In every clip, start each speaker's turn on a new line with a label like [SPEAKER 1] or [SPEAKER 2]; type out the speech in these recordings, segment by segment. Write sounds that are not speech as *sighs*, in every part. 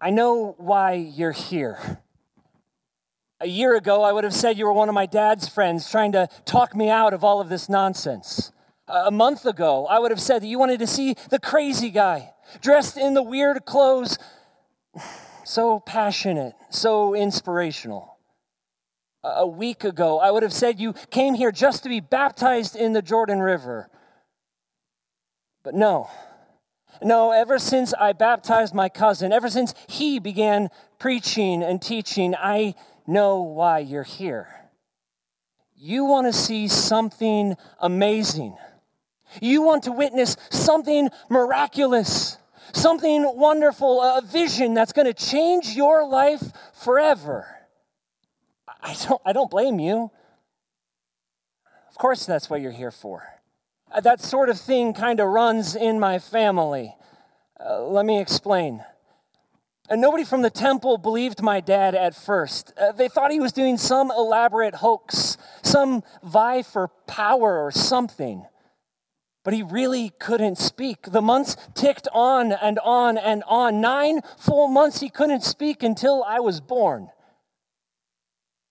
[SPEAKER 1] I know why you're here. A year ago, I would have said you were one of my dad's friends trying to talk me out of all of this nonsense. A month ago, I would have said that you wanted to see the crazy guy dressed in the weird clothes, *sighs* so passionate, so inspirational. A week ago, I would have said you came here just to be baptized in the Jordan River. But no, no, ever since I baptized my cousin, ever since he began preaching and teaching, I know why you're here. You want to see something amazing. You want to witness something miraculous, something wonderful, a vision that's going to change your life forever. I don't, I don't blame you. Of course, that's what you're here for. Uh, that sort of thing kind of runs in my family. Uh, let me explain. And nobody from the temple believed my dad at first. Uh, they thought he was doing some elaborate hoax, some vie for power or something. But he really couldn't speak. The months ticked on and on and on. Nine full months he couldn't speak until I was born.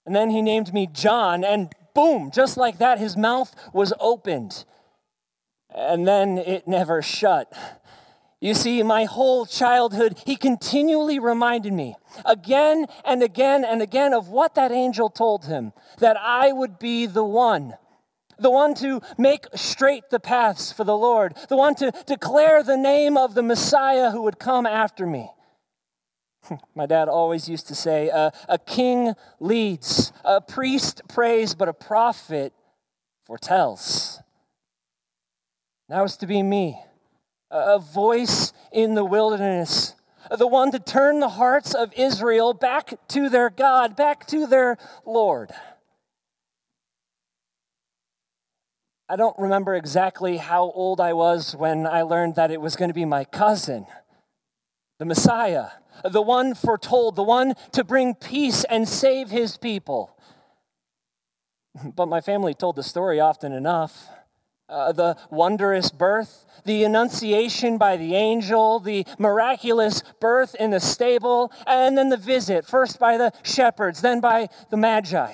[SPEAKER 1] And then he named me John, and boom, just like that, his mouth was opened and then it never shut. You see, my whole childhood, he continually reminded me again and again and again of what that angel told him that I would be the one, the one to make straight the paths for the Lord, the one to declare the name of the Messiah who would come after me. *laughs* My dad always used to say, uh, A king leads, a priest prays, but a prophet foretells. That was to be me, a voice in the wilderness, the one to turn the hearts of Israel back to their God, back to their Lord. I don't remember exactly how old I was when I learned that it was going to be my cousin, the Messiah, the one foretold, the one to bring peace and save his people. *laughs* But my family told the story often enough uh, the wondrous birth, the annunciation by the angel, the miraculous birth in the stable, and then the visit, first by the shepherds, then by the magi.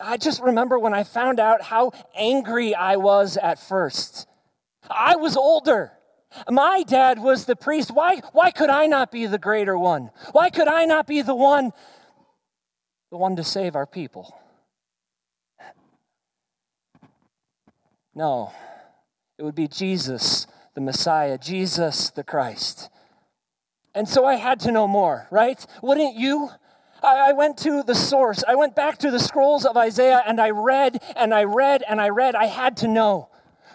[SPEAKER 1] I just remember when I found out how angry I was at first. I was older. My dad was the priest. Why, why could I not be the greater one? Why could I not be the one, the one to save our people? No, it would be Jesus, the Messiah, Jesus, the Christ. And so I had to know more, right? Wouldn't you? I went to the source. I went back to the scrolls of Isaiah and I read and I read and I read. I had to know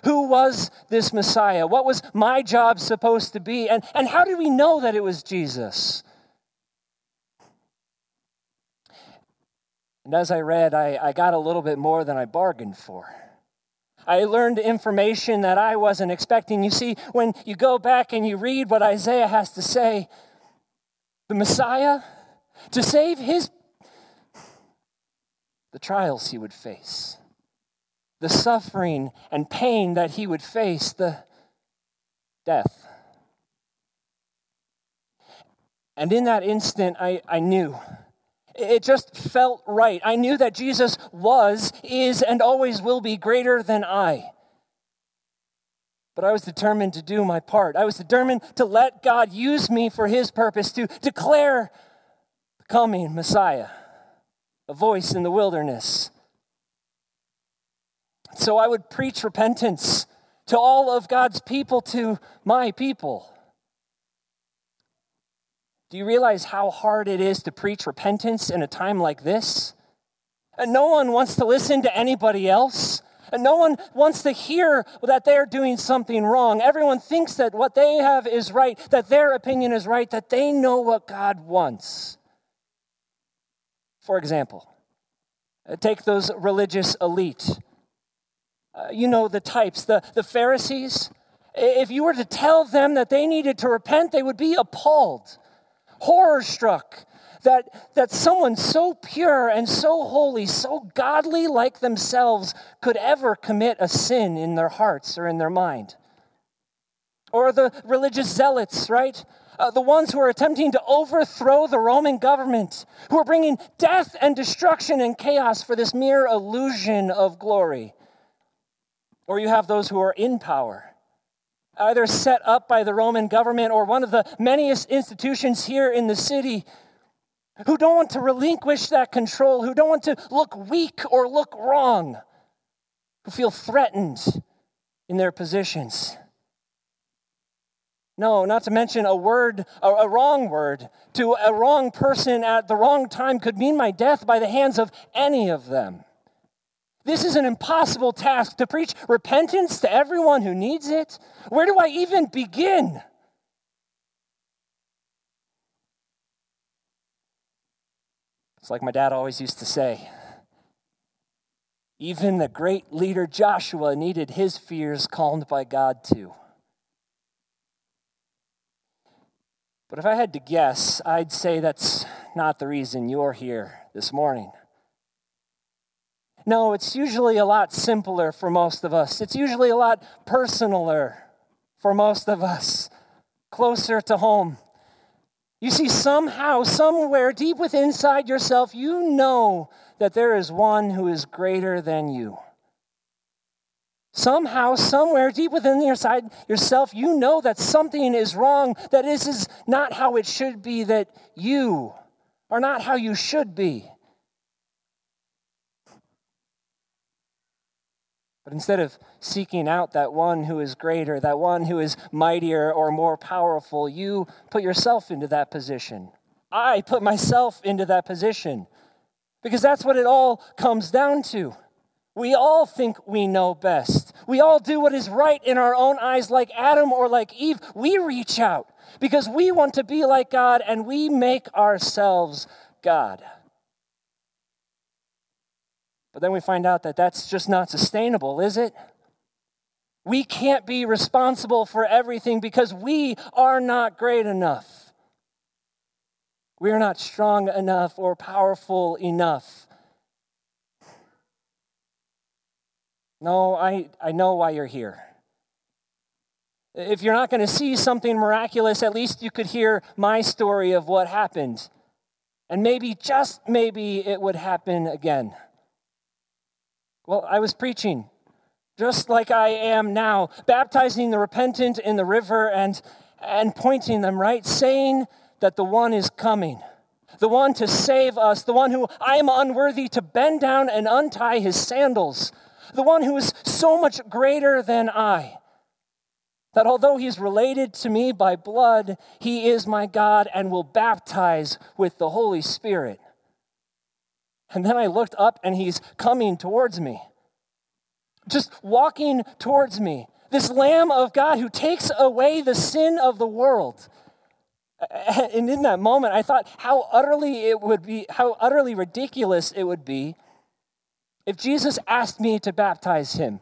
[SPEAKER 1] who was this Messiah? What was my job supposed to be? And, and how did we know that it was Jesus? And as I read, I, I got a little bit more than I bargained for. I learned information that I wasn't expecting. You see, when you go back and you read what Isaiah has to say, the Messiah, to save his the trials he would face, the suffering and pain that he would face, the death. And in that instant, I, I knew it just felt right. I knew that Jesus was, is, and always will be greater than I. But I was determined to do my part. I was determined to let God use me for his purpose, to declare the coming Messiah, a voice in the wilderness. So I would preach repentance to all of God's people, to my people. Do you realize how hard it is to preach repentance in a time like this? And no one wants to listen to anybody else. And no one wants to hear that they're doing something wrong. Everyone thinks that what they have is right, that their opinion is right, that they know what God wants. For example, uh, take those religious elite. Uh, you know the types, the, the Pharisees. If you were to tell them that they needed to repent, they would be appalled horror struck that, that someone so pure and so holy, so godly like themselves, could ever commit a sin in their hearts or in their mind. Or the religious zealots, right? uh, the ones who are attempting to overthrow the Roman government, who are bringing death and destruction and chaos for this mere illusion of glory. Or you have those who are in power, either set up by the Roman government or one of the many institutions here in the city, who don't want to relinquish that control, who don't want to look weak or look wrong, who feel threatened in their positions. No, not to mention a word, a, a, wrong word to a wrong person at the wrong time could mean my death by the hands of any of them. This is an impossible task to preach repentance to everyone who needs it. Where do I even begin? It's like my dad always used to say even the great leader Joshua needed his fears calmed by God too. But if I had to guess, I'd say that's not the reason you're here this morning. No, it's usually a lot simpler for most of us. It's usually a lot personaler for most of us, closer to home. You see, somehow, somewhere deep within inside yourself, you know that there is one who is greater than you. Somehow, somewhere deep within your side, yourself, you know that something is wrong, that this is not how it should be, that you are not how you should be. But instead of seeking out that one who is greater, that one who is mightier or more powerful, you put yourself into that position. I put myself into that position because that's what it all comes down to. We all think we know best. We all do what is right in our own eyes, like Adam or like Eve. We reach out because we want to be like God and we make ourselves God. But then we find out that that's just not sustainable, is it? We can't be responsible for everything because we are not great enough. We are not strong enough or powerful enough. No, I, I know why you're here. If you're not going to see something miraculous, at least you could hear my story of what happened. And maybe, just maybe, it would happen again. Well, I was preaching just like I am now, baptizing the repentant in the river and, and pointing them, right? Saying that the one is coming, the one to save us, the one who I am unworthy to bend down and untie his sandals the one who is so much greater than I. That although he's related to me by blood, he is my God and will baptize with the Holy Spirit. And then I looked up and he's coming towards me, just walking towards me. This Lamb of God who takes away the sin of the world. And in that moment, I thought how utterly it would be, how utterly ridiculous it would be if Jesus asked me to baptize him,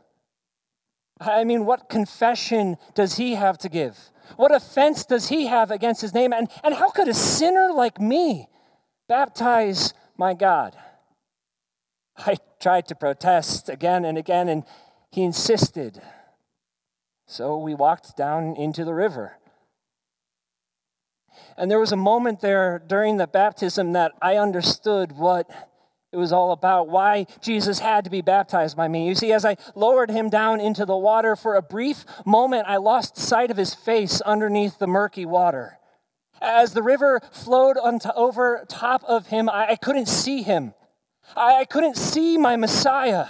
[SPEAKER 1] I mean, what confession does he have to give? What offense does he have against his name? And, and how could a sinner like me baptize my God? I tried to protest again and again, and he insisted. So we walked down into the river. And there was a moment there during the baptism that I understood what it was all about why Jesus had to be baptized by me. You see, as I lowered him down into the water for a brief moment, I lost sight of his face underneath the murky water. As the river flowed over top of him, I, I couldn't see him. I, I couldn't see my Messiah.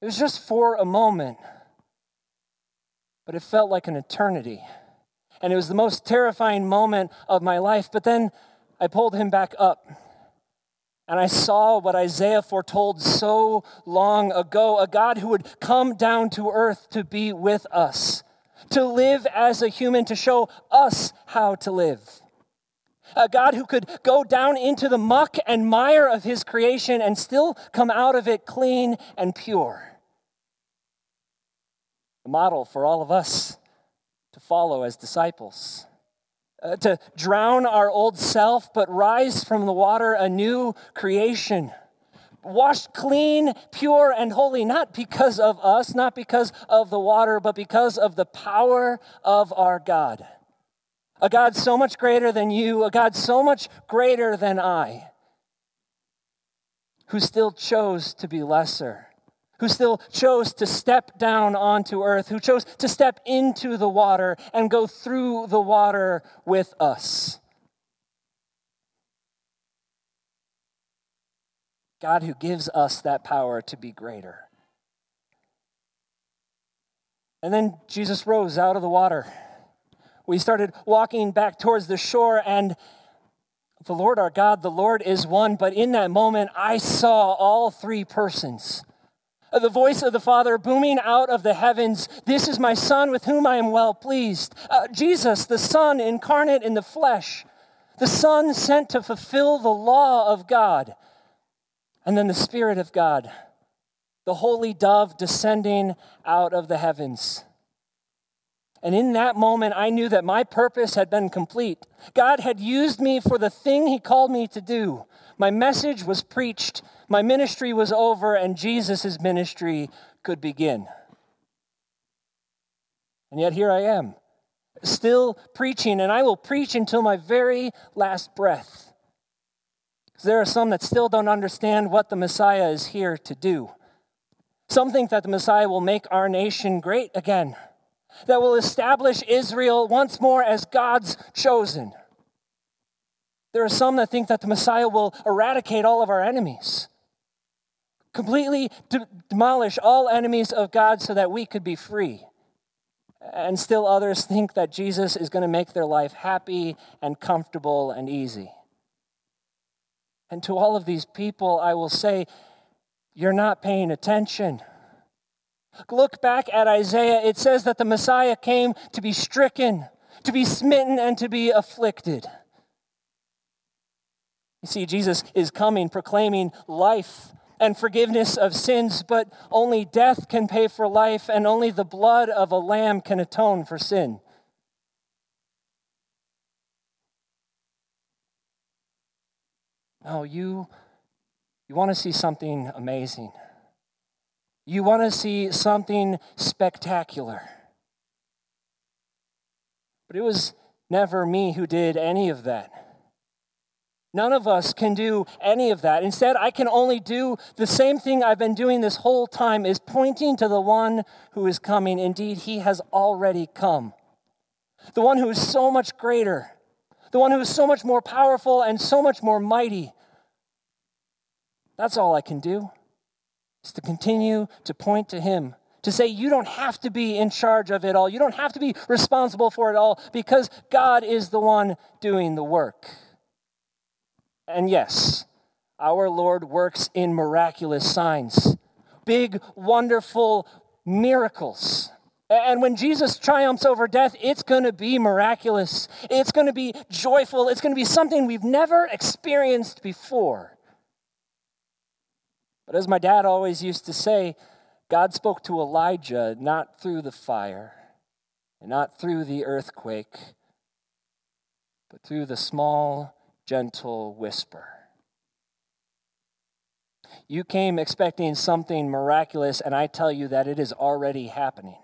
[SPEAKER 1] It was just for a moment, but it felt like an eternity. And it was the most terrifying moment of my life. But then I pulled him back up and I saw what Isaiah foretold so long ago a God who would come down to earth to be with us, to live as a human, to show us how to live. A God who could go down into the muck and mire of his creation and still come out of it clean and pure. A model for all of us to follow as disciples uh, to drown our old self, but rise from the water a new creation. Washed clean, pure, and holy, not because of us, not because of the water, but because of the power of our God. A God so much greater than you, a God so much greater than I, who still chose to be lesser, who still chose to step down onto earth, who chose to step into the water and go through the water with us. God who gives us that power to be greater. And then Jesus rose out of the water. We started walking back towards the shore, and the Lord our God, the Lord is one. But in that moment, I saw all three persons. The voice of the Father booming out of the heavens This is my Son with whom I am well pleased. Uh, Jesus, the Son incarnate in the flesh, the Son sent to fulfill the law of God. And then the Spirit of God the holy dove descending out of the heavens. And in that moment, I knew that my purpose had been complete. God had used me for the thing He called me to do. My message was preached, my ministry was over, and Jesus' ministry could begin. And yet here I am, still preaching, and I will preach until my very last breath. Because there are some that still don't understand what the Messiah is here to do. Some think that the Messiah will make our nation great again, that will establish Israel once more as God's chosen. There are some that think that the Messiah will eradicate all of our enemies, completely de- demolish all enemies of God so that we could be free. And still others think that Jesus is going to make their life happy and comfortable and easy. And to all of these people, I will say, you're not paying attention. Look back at Isaiah. It says that the Messiah came to be stricken, to be smitten, and to be afflicted. You see, Jesus is coming proclaiming life and forgiveness of sins, but only death can pay for life, and only the blood of a lamb can atone for sin. No, you you want to see something amazing. You want to see something spectacular. But it was never me who did any of that. None of us can do any of that. Instead, I can only do the same thing I've been doing this whole time is pointing to the one who is coming. Indeed, he has already come. The one who is so much greater, the one who is so much more powerful and so much more mighty, that's all I can do, is to continue to point to Him, to say, You don't have to be in charge of it all. You don't have to be responsible for it all because God is the one doing the work. And yes, our Lord works in miraculous signs, big, wonderful miracles. And when Jesus triumphs over death, it's going to be miraculous. It's going to be joyful. It's going to be something we've never experienced before. But as my dad always used to say, God spoke to Elijah not through the fire and not through the earthquake, but through the small, gentle whisper. You came expecting something miraculous, and I tell you that it is already happening.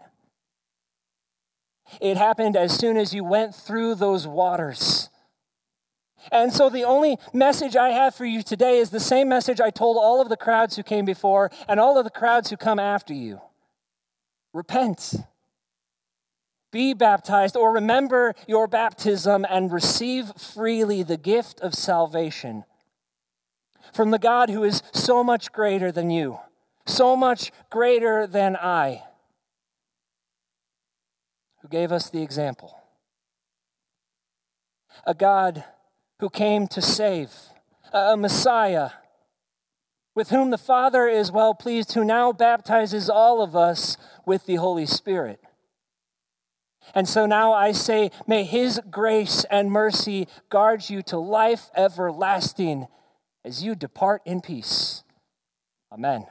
[SPEAKER 1] It happened as soon as you went through those waters. And so, the only message I have for you today is the same message I told all of the crowds who came before and all of the crowds who come after you repent, be baptized, or remember your baptism and receive freely the gift of salvation from the God who is so much greater than you, so much greater than I, who gave us the example. A God who came to save, a Messiah with whom the Father is well pleased, who now baptizes all of us with the Holy Spirit. And so now I say, may His grace and mercy guard you to life everlasting as you depart in peace. Amen.